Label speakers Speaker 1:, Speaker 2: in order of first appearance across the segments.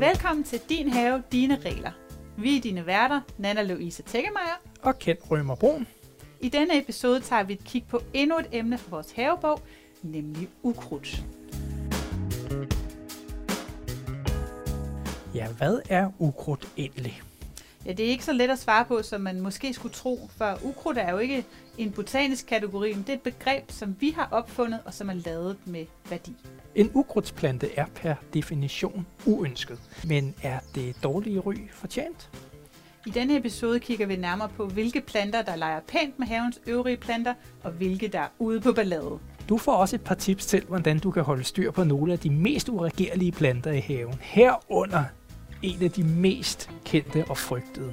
Speaker 1: Velkommen til Din Have, Dine Regler. Vi er dine værter, Nana Louise Tækkemeyer.
Speaker 2: Og Kent Rømer Brun.
Speaker 1: I denne episode tager vi et kig på endnu et emne fra vores havebog, nemlig ukrudt.
Speaker 2: Ja, hvad er ukrudt egentlig?
Speaker 1: Ja, det er ikke så let at svare på, som man måske skulle tro, for ukrudt er jo ikke en botanisk kategori, men det er et begreb, som vi har opfundet, og som er lavet med værdi.
Speaker 2: En ukrudtsplante er per definition uønsket, men er det dårlige ry fortjent?
Speaker 1: I denne episode kigger vi nærmere på, hvilke planter, der leger pænt med havens øvrige planter, og hvilke, der er ude på ballade.
Speaker 2: Du får også et par tips til, hvordan du kan holde styr på nogle af de mest uregerlige planter i haven. Herunder en af de mest kendte og frygtede,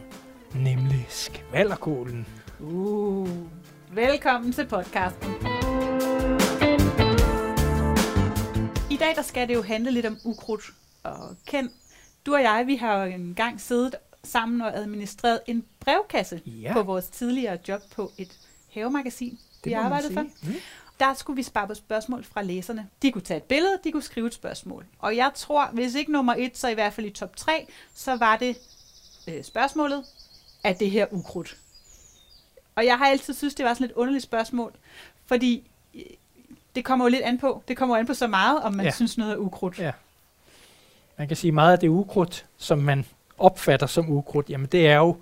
Speaker 2: nemlig skvallerkålen.
Speaker 1: Uh, velkommen til podcasten. I dag der skal det jo handle lidt om ukrudt. Og Ken, du og jeg, vi har jo engang siddet sammen og administreret en brevkasse
Speaker 2: Ja.
Speaker 1: på vores tidligere job på et havemagasin, vi
Speaker 2: må man
Speaker 1: arbejdede for.
Speaker 2: Mm.
Speaker 1: Der skulle vi spare på spørgsmål fra læserne. De kunne tage et billede, de kunne skrive et spørgsmål. Og jeg tror, hvis ikke nummer et, så i hvert fald i top 3, så var det øh, spørgsmålet, er det her ukrudt? Og jeg har altid synes, det var sådan et underligt spørgsmål, fordi øh, det kommer jo lidt an på. Det kommer jo an på så meget, om man ja. Synes noget er ukrudt.
Speaker 2: Ja. Man kan sige meget af det ukrudt, som man opfatter som ukrudt, jamen det er jo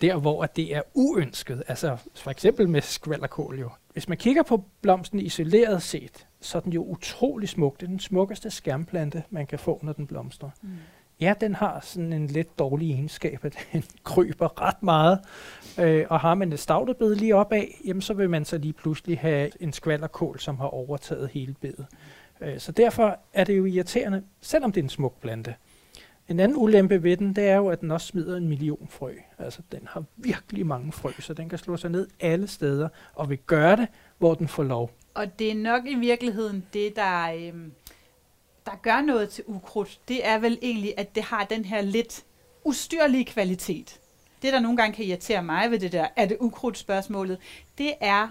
Speaker 2: der, hvor at det er uønsket. Altså for eksempel med skvallerkål jo. Hvis man kigger på blomsten isoleret set, så er den jo utrolig smuk. Det er den smukkeste skærmplante, man kan få, når den blomstrer.
Speaker 1: Mm.
Speaker 2: Ja, den har sådan en lidt dårlig egenskab, at den kryber ret meget. Øh, og har man et stavtebed lige opad, jamen så vil man så lige pludselig have en skvallerkål, som har overtaget hele bedet. Øh, så derfor er det jo irriterende, selvom det er en smuk plante. En anden ulempe ved den, det er jo, at den også smider en million frø. Altså, den har virkelig mange frø, så den kan slå sig ned alle steder, og vil gøre det, hvor den får lov.
Speaker 1: Og det er nok i virkeligheden det, der, Øh der gør noget til ukrudt. Det er vel egentlig, at det har den her lidt ustyrlige kvalitet. Det, der nogle gange kan irritere mig ved det der, er det ukrudt spørgsmålet, det er,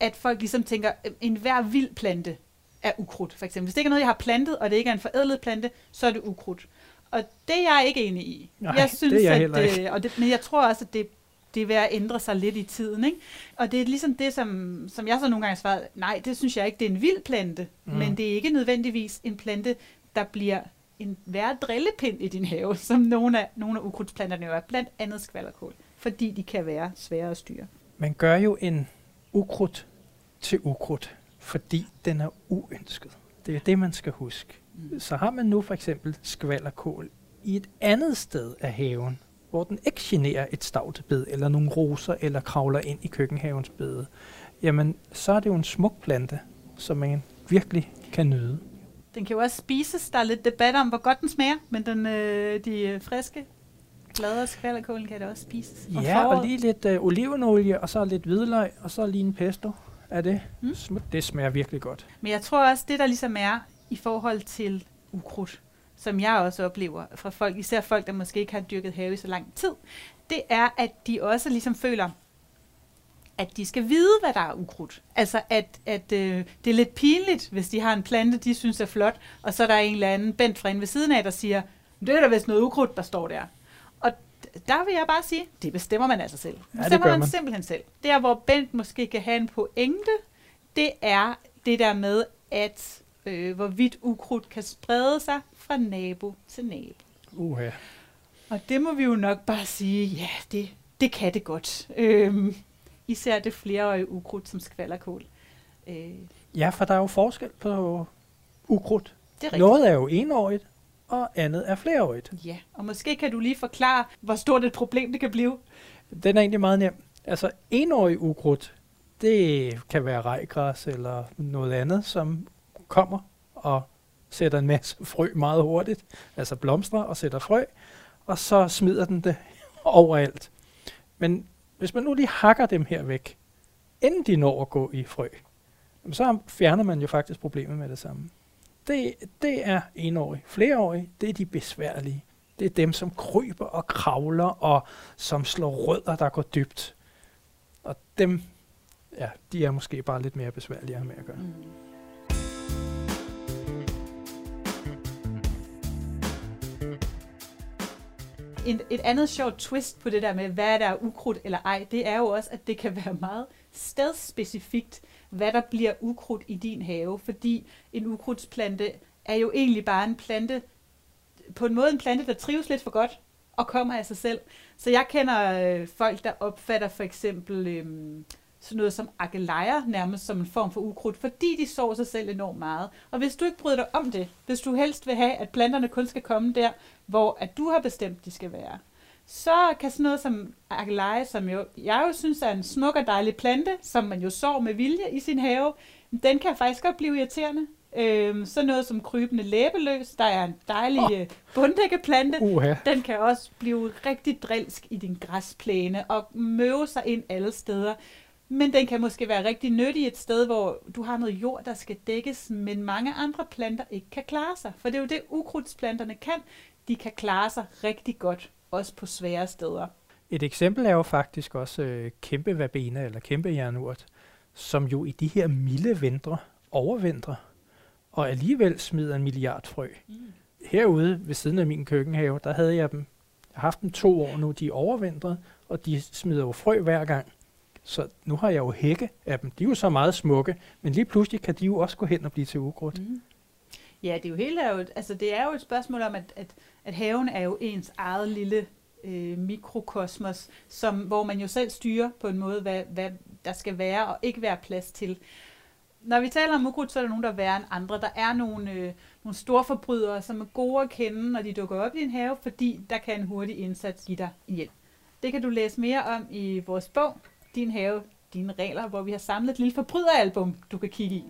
Speaker 1: at folk ligesom tænker, øhm, en hver vild plante er ukrudt, for eksempel. Hvis det ikke er noget, jeg har plantet, og det ikke er en forædlet plante, så er det ukrudt. Og det er jeg ikke enig i.
Speaker 2: Nej,
Speaker 1: jeg synes,
Speaker 2: det er jeg
Speaker 1: at,
Speaker 2: ikke.
Speaker 1: øh, og det, men jeg tror også, at det, det er ved at ændre sig lidt i tiden. Ikke? Og det er ligesom det, som, som jeg så nogle gange svarer, nej, det synes jeg ikke, det er en vild plante, mm.
Speaker 2: Mm.
Speaker 1: men det er ikke nødvendigvis en plante, der bliver en værre drillepind i din have, som nogle af, nogle af ukrudtsplanterne jo er, blandt andet skvallerkål, fordi de kan være svære at styre.
Speaker 2: Man gør jo en ukrudt til ukrudt, fordi den er uønsket. Det er det, man skal huske.
Speaker 1: Mm.
Speaker 2: Så har man nu for eksempel skvallerkål i et andet sted af haven, hvor den ikke generer et stavtebed eller nogle roser eller kravler ind i køkkenhavens bede, jamen så er det jo en smuk plante, som man virkelig kan nyde.
Speaker 1: Den kan jo også spises. Der er lidt debat om, hvor godt den smager, men den, øh, de friske blade af skvallerkålen kan da også spises. om
Speaker 2: Ja,
Speaker 1: foråret.
Speaker 2: og lige lidt øh, olivenolie, og så lidt hvidløg, og så lige en pesto af det.
Speaker 1: Mm.
Speaker 2: Det smager virkelig godt.
Speaker 1: Men jeg tror også, det der ligesom er i forhold til ukrudt, som jeg også oplever fra folk, især folk, der måske ikke har dyrket have i så lang tid, det er, at de også ligesom føler, at de skal vide, hvad der er ukrudt. Altså, at, at øh, det er lidt pinligt, hvis de har en plante, de synes er flot, og så er der en eller anden bent fra inde ved siden af, der siger, det er da vist noget ukrudt, der står der. Og der vil jeg bare sige, det bestemmer man altså selv. Det
Speaker 2: det
Speaker 1: bestemmer
Speaker 2: gør
Speaker 1: man
Speaker 2: man.
Speaker 1: simpelthen selv. Der, hvor Bent måske kan have en pointe, det er det der med, at øh, hvorvidt ukrudt kan sprede sig fra nabo til nabo.
Speaker 2: Uha.
Speaker 1: Og det må vi jo nok bare sige, ja, det, det kan det godt. Øhm, især det flereårige ukrudt som skvallerkål. Øh, det
Speaker 2: Ja, for der er jo forskel på ukrudt.
Speaker 1: er rigtigt.
Speaker 2: Noget er jo enårigt, og andet er flereårigt.
Speaker 1: Ja, og måske kan du lige forklare, hvor stort et problem det kan blive.
Speaker 2: Den er egentlig meget nem. Altså, enårig ukrudt, det kan være rejgræs eller noget andet, som kommer og sætter en masse frø meget hurtigt, altså blomstrer og sætter frø, og så smider den det overalt. Men hvis man nu lige hakker dem her væk, inden de når at gå i frø, så fjerner man jo faktisk problemet med det samme. Det, det er enårig. Flereårige, det er de besværlige. Det er dem, som kryber og kravler og som slår rødder, der går dybt. Og dem, ja, de er måske bare lidt mere besværlige at have med at gøre.
Speaker 1: Mm. En, et andet sjovt twist på det der med, hvad der er ukrudt eller ej, det er jo også, at det kan være meget stedspecifikt, hvad der bliver ukrudt i din have, fordi en ukrudtsplante er jo egentlig bare en plante, på en måde en plante, der trives lidt for godt og kommer af sig selv. Så jeg kender øh, folk, der opfatter for eksempel øh, sådan noget som akelejer nærmest som en form for ukrudt, fordi de sår sig selv enormt meget. Og hvis du ikke bryder dig om det, hvis du helst vil have, at planterne kun skal komme der, hvor at du har bestemt, de skal være, så kan sådan noget som akeleje, som jo, jeg jo synes er en smuk og dejlig plante, som man jo sår med vilje i sin have, den kan faktisk godt blive irriterende. Øhm, så noget som krybende læbeløs, der er en dejlig oh. bunddækkeplante.
Speaker 2: Uha.
Speaker 1: Den kan også blive rigtig drilsk i din græsplæne og møve sig ind alle steder. Men den kan måske være rigtig nyttig et sted, hvor du har noget jord, der skal dækkes, men mange andre planter ikke kan klare sig. For det er jo det, ukrudtsplanterne kan. De kan klare sig rigtig godt, også på svære steder.
Speaker 2: Et eksempel er jo faktisk også øh, kæmpe verbena eller kæmpe jernurt, som jo i de her milde vintre overvintrer, og alligevel smider en milliard frø. Mm. Herude ved siden af min køkkenhave, der havde jeg dem, jeg har haft dem to år nu, de er overvintret, og de smider jo frø hver gang. Så nu har jeg jo hække af dem. De er jo så meget smukke, men lige pludselig kan de jo også gå hen og blive til ukrudt. Mm.
Speaker 1: Ja, det er jo helt er jo, altså det er jo et spørgsmål om, at, at, at haven er jo ens eget lille øh, mikrokosmos, som, hvor man jo selv styrer på en måde, hvad, hvad der skal være og ikke være plads til. Når vi taler om ukrudt, så er der nogen, der er værre end andre. Der er nogle, øh, nogle store forbrydere, som er gode at kende, når de dukker op i din have, fordi der kan en hurtig indsats give dig hjælp. Det kan du læse mere om i vores bog, din have, dine regler, hvor vi har samlet et lille forbryderalbum, du kan kigge i.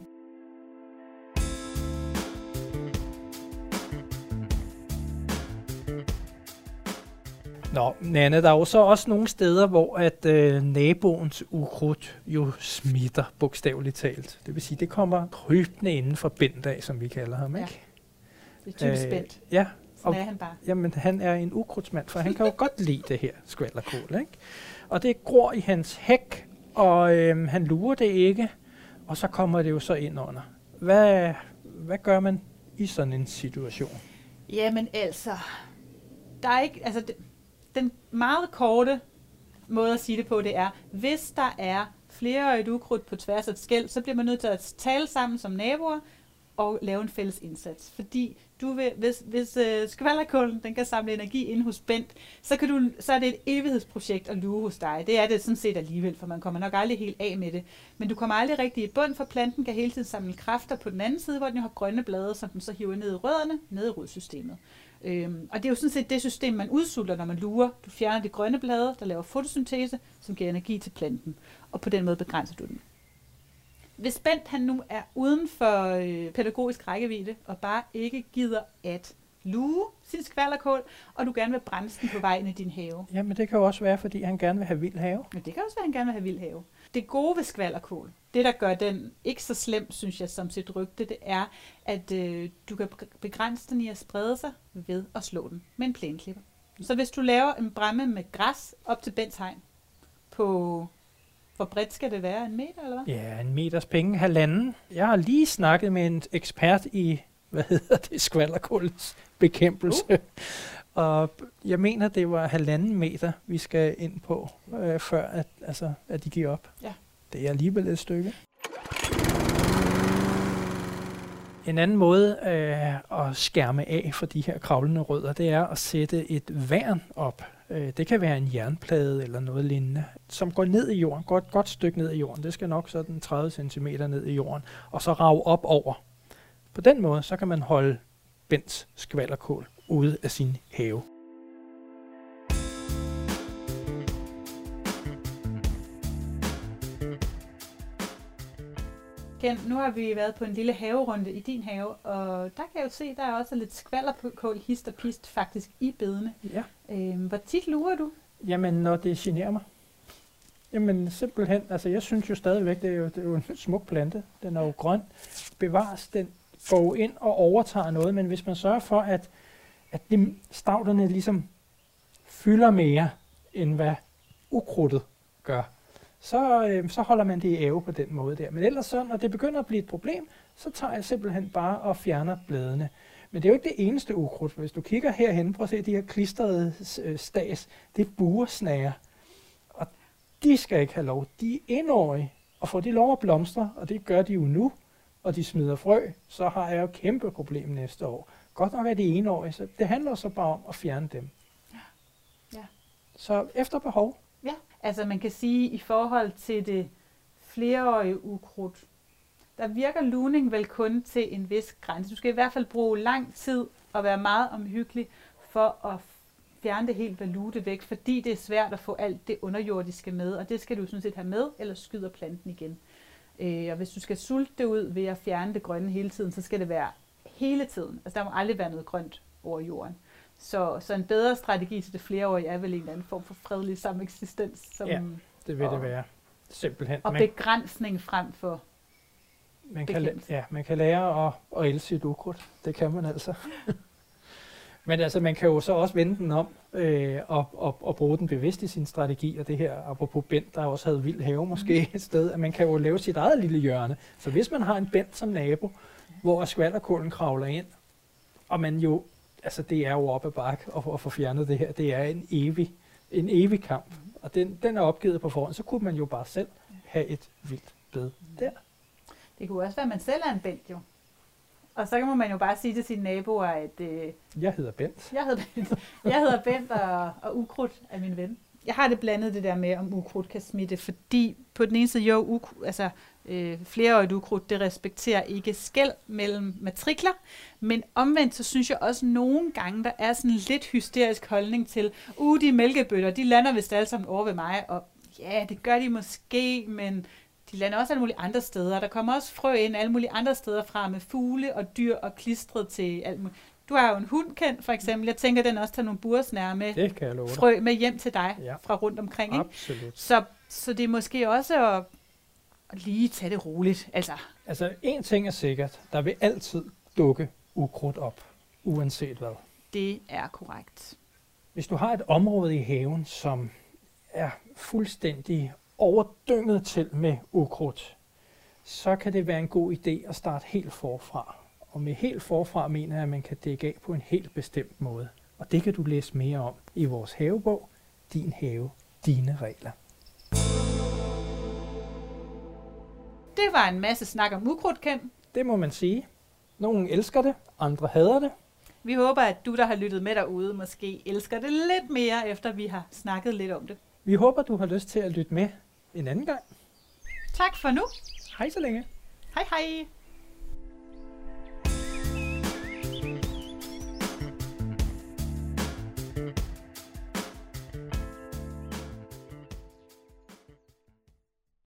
Speaker 2: Nå, Nanne, der er jo så også nogle steder, hvor at øh, naboens ukrudt jo smitter, bogstaveligt talt. Det vil sige, det kommer krybende inden for Bendag, som vi kalder ham, ikke?
Speaker 1: Ja, det er typisk øh,
Speaker 2: Ja.
Speaker 1: Sådan er han bare.
Speaker 2: Jamen, han er en ukrudtsmand, for han kan jo godt lide det her skvalderkål, ikke? Og det gror i hans hæk, og øhm, han lurer det ikke, og så kommer det jo så ind under. Hvad, hvad gør man i sådan en situation?
Speaker 1: Jamen altså, der er ikke, altså den meget korte måde at sige det på, det er, hvis der er flereøjet ukrudt på tværs af et skæld, så bliver man nødt til at tale sammen som naboer og lave en fælles indsats. Fordi du vil, hvis, hvis øh, skvallerkålen den kan samle energi ind hos Bent, så, kan du, så er det et evighedsprojekt at luge hos dig. Det er det sådan set alligevel, for man kommer nok aldrig helt af med det. Men du kommer aldrig rigtig i bund, for planten kan hele tiden samle kræfter på den anden side, hvor den har grønne blade, som den så hiver ned i rødderne, ned i rodsystemet. Øhm, og det er jo sådan set det system, man udsulter, når man lurer. Du fjerner de grønne blade, der laver fotosyntese, som giver energi til planten. Og på den måde begrænser du den. Hvis Bent han nu er uden for øh, pædagogisk rækkevidde, og bare ikke gider at luge sin skvallerkål, og du gerne vil brænde den på vejen i din have.
Speaker 2: Jamen det kan jo også være, fordi han gerne vil have vild have.
Speaker 1: Men det kan også være, at han gerne vil have vild have. Det gode ved skvallerkål, det der gør den ikke så slem, synes jeg, som sit rygte, det er, at øh, du kan begrænse den i at sprede sig ved at slå den med en plæneklipper. Så hvis du laver en bræmme med græs op til Bents hegn, på hvor bredt skal det være? En meter, eller hvad?
Speaker 2: Ja, en meters penge, halvanden. Jeg har lige snakket med en ekspert i, hvad hedder det, skvallerkuls bekæmpelse. Uh. Og jeg mener, det var halvanden meter, vi skal ind på, øh, før at, altså, at de giver op.
Speaker 1: Ja.
Speaker 2: Det er alligevel et stykke. En anden måde øh, at skærme af for de her kravlende rødder, det er at sætte et værn op. Øh, det kan være en jernplade eller noget lignende, som går ned i jorden, går et godt stykke ned i jorden. Det skal nok sådan 30 cm ned i jorden, og så rave op over. På den måde, så kan man holde Bens skvallerkål ude af sin have.
Speaker 1: Ken, nu har vi været på en lille haverunde i din have, og der kan jeg jo se, der er også lidt skvallerkål, hist og pist faktisk i bedene.
Speaker 2: Ja.
Speaker 1: Øhm, hvor tit lurer du?
Speaker 2: Jamen, når det generer mig. Jamen, simpelthen, altså jeg synes jo stadigvæk, det er jo, det er jo en smuk plante. Den er jo grøn. Bevares, den går ind og overtager noget, men hvis man sørger for, at, at de stavterne ligesom fylder mere, end hvad ukrudtet gør, så, øh, så holder man det i ave på den måde der. Men ellers så, når det begynder at blive et problem, så tager jeg simpelthen bare og fjerner bladene. Men det er jo ikke det eneste ukrudt. Hvis du kigger herhen, prøv at se de her klistrede øh, stas. Det er buresnager. Og de skal ikke have lov. De er indårige. Og får de lov at blomstre, og det gør de jo nu, og de smider frø, så har jeg jo kæmpe problem næste år. Godt nok er de enårige, så det handler så bare om at fjerne dem.
Speaker 1: Ja.
Speaker 2: Så efter behov.
Speaker 1: Ja, altså man kan sige, i forhold til det flereårige ukrudt, der virker luning vel kun til en vis grænse. Du skal i hvert fald bruge lang tid og være meget omhyggelig for at fjerne det helt valute væk, fordi det er svært at få alt det underjordiske med, og det skal du sådan set have med, eller skyder planten igen. Øh, og hvis du skal sulte det ud ved at fjerne det grønne hele tiden, så skal det være hele tiden. Altså der må aldrig være noget grønt over jorden. Så, så en bedre strategi til det flereårige er vel en eller anden form for fredelig sameksistens. Som,
Speaker 2: Ja, Det vil
Speaker 1: og,
Speaker 2: det være. Simpelthen.
Speaker 1: Og
Speaker 2: Man-
Speaker 1: begrænsning frem for
Speaker 2: Man kan, ja, man kan lære at, at elske sit ukrudt. Det kan man altså. Men altså, man kan jo så også vende den om øh, og, og, og bruge den bevidst i sin strategi. Og det her, apropos Bent, der også havde vild have måske et sted, at man kan jo lave sit eget lille hjørne. Så hvis man har en Bent som nabo, hvor skvalderkålen kravler ind, og man jo, altså det er jo op ad bakke at, at få fjernet det her, det er en evig, en evig kamp. Og den, den er opgivet på forhånd, så kunne man jo bare selv have et vildt bed der.
Speaker 1: Det kunne også være, at man selv er en bent jo. Og så kan man jo bare sige til sine naboer, at øh,
Speaker 2: Jeg hedder Bent.
Speaker 1: jeg hedder Bent, jeg hedder Bent og, og ukrudt er min ven. Jeg har det blandet det der med, om ukrudt kan smitte, fordi på den ene side, jo, ukrudt, altså øh, flereårigt ukrudt, det respekterer ikke skæld mellem matrikler, men omvendt, så synes jeg også nogle gange, der er sådan en lidt hysterisk holdning til, uh, de mælkebøtter, de lander vist alle sammen over ved mig, og ja, det gør de måske, men de lander også alle mulige andre steder. Der kommer også frø ind alle mulige andre steder fra med fugle og dyr og klistret til alt muligt. Du har jo en hund kendt, for eksempel. Jeg tænker, den også tager nogle bursnære med
Speaker 2: Det kan jeg love dig.
Speaker 1: frø med hjem til dig
Speaker 2: Ja.
Speaker 1: fra rundt omkring. Ikke?
Speaker 2: Absolut.
Speaker 1: Så, så det er måske også at, at lige tage det roligt. Altså,
Speaker 2: Altså, en ting er sikkert. Der vil altid dukke ukrudt op, uanset hvad.
Speaker 1: det er korrekt.
Speaker 2: Hvis du har et område i haven, som er fuldstændig overdynget til med ukrudt, så kan det være en god idé at starte helt forfra. Og med helt forfra mener jeg, at man kan dække af på en helt bestemt måde. Og det kan du læse mere om i vores havebog, Din have, dine regler.
Speaker 1: Det var en masse snak om ukrudt, Ken.
Speaker 2: Det må man sige. Nogle elsker det, andre hader det.
Speaker 1: Vi håber, at du, der har lyttet med derude, måske elsker det lidt mere, efter vi har snakket lidt om det.
Speaker 2: Vi håber, du har lyst til at lytte med en anden gang.
Speaker 1: Tak for nu.
Speaker 2: Hej så længe.
Speaker 1: Hej hej.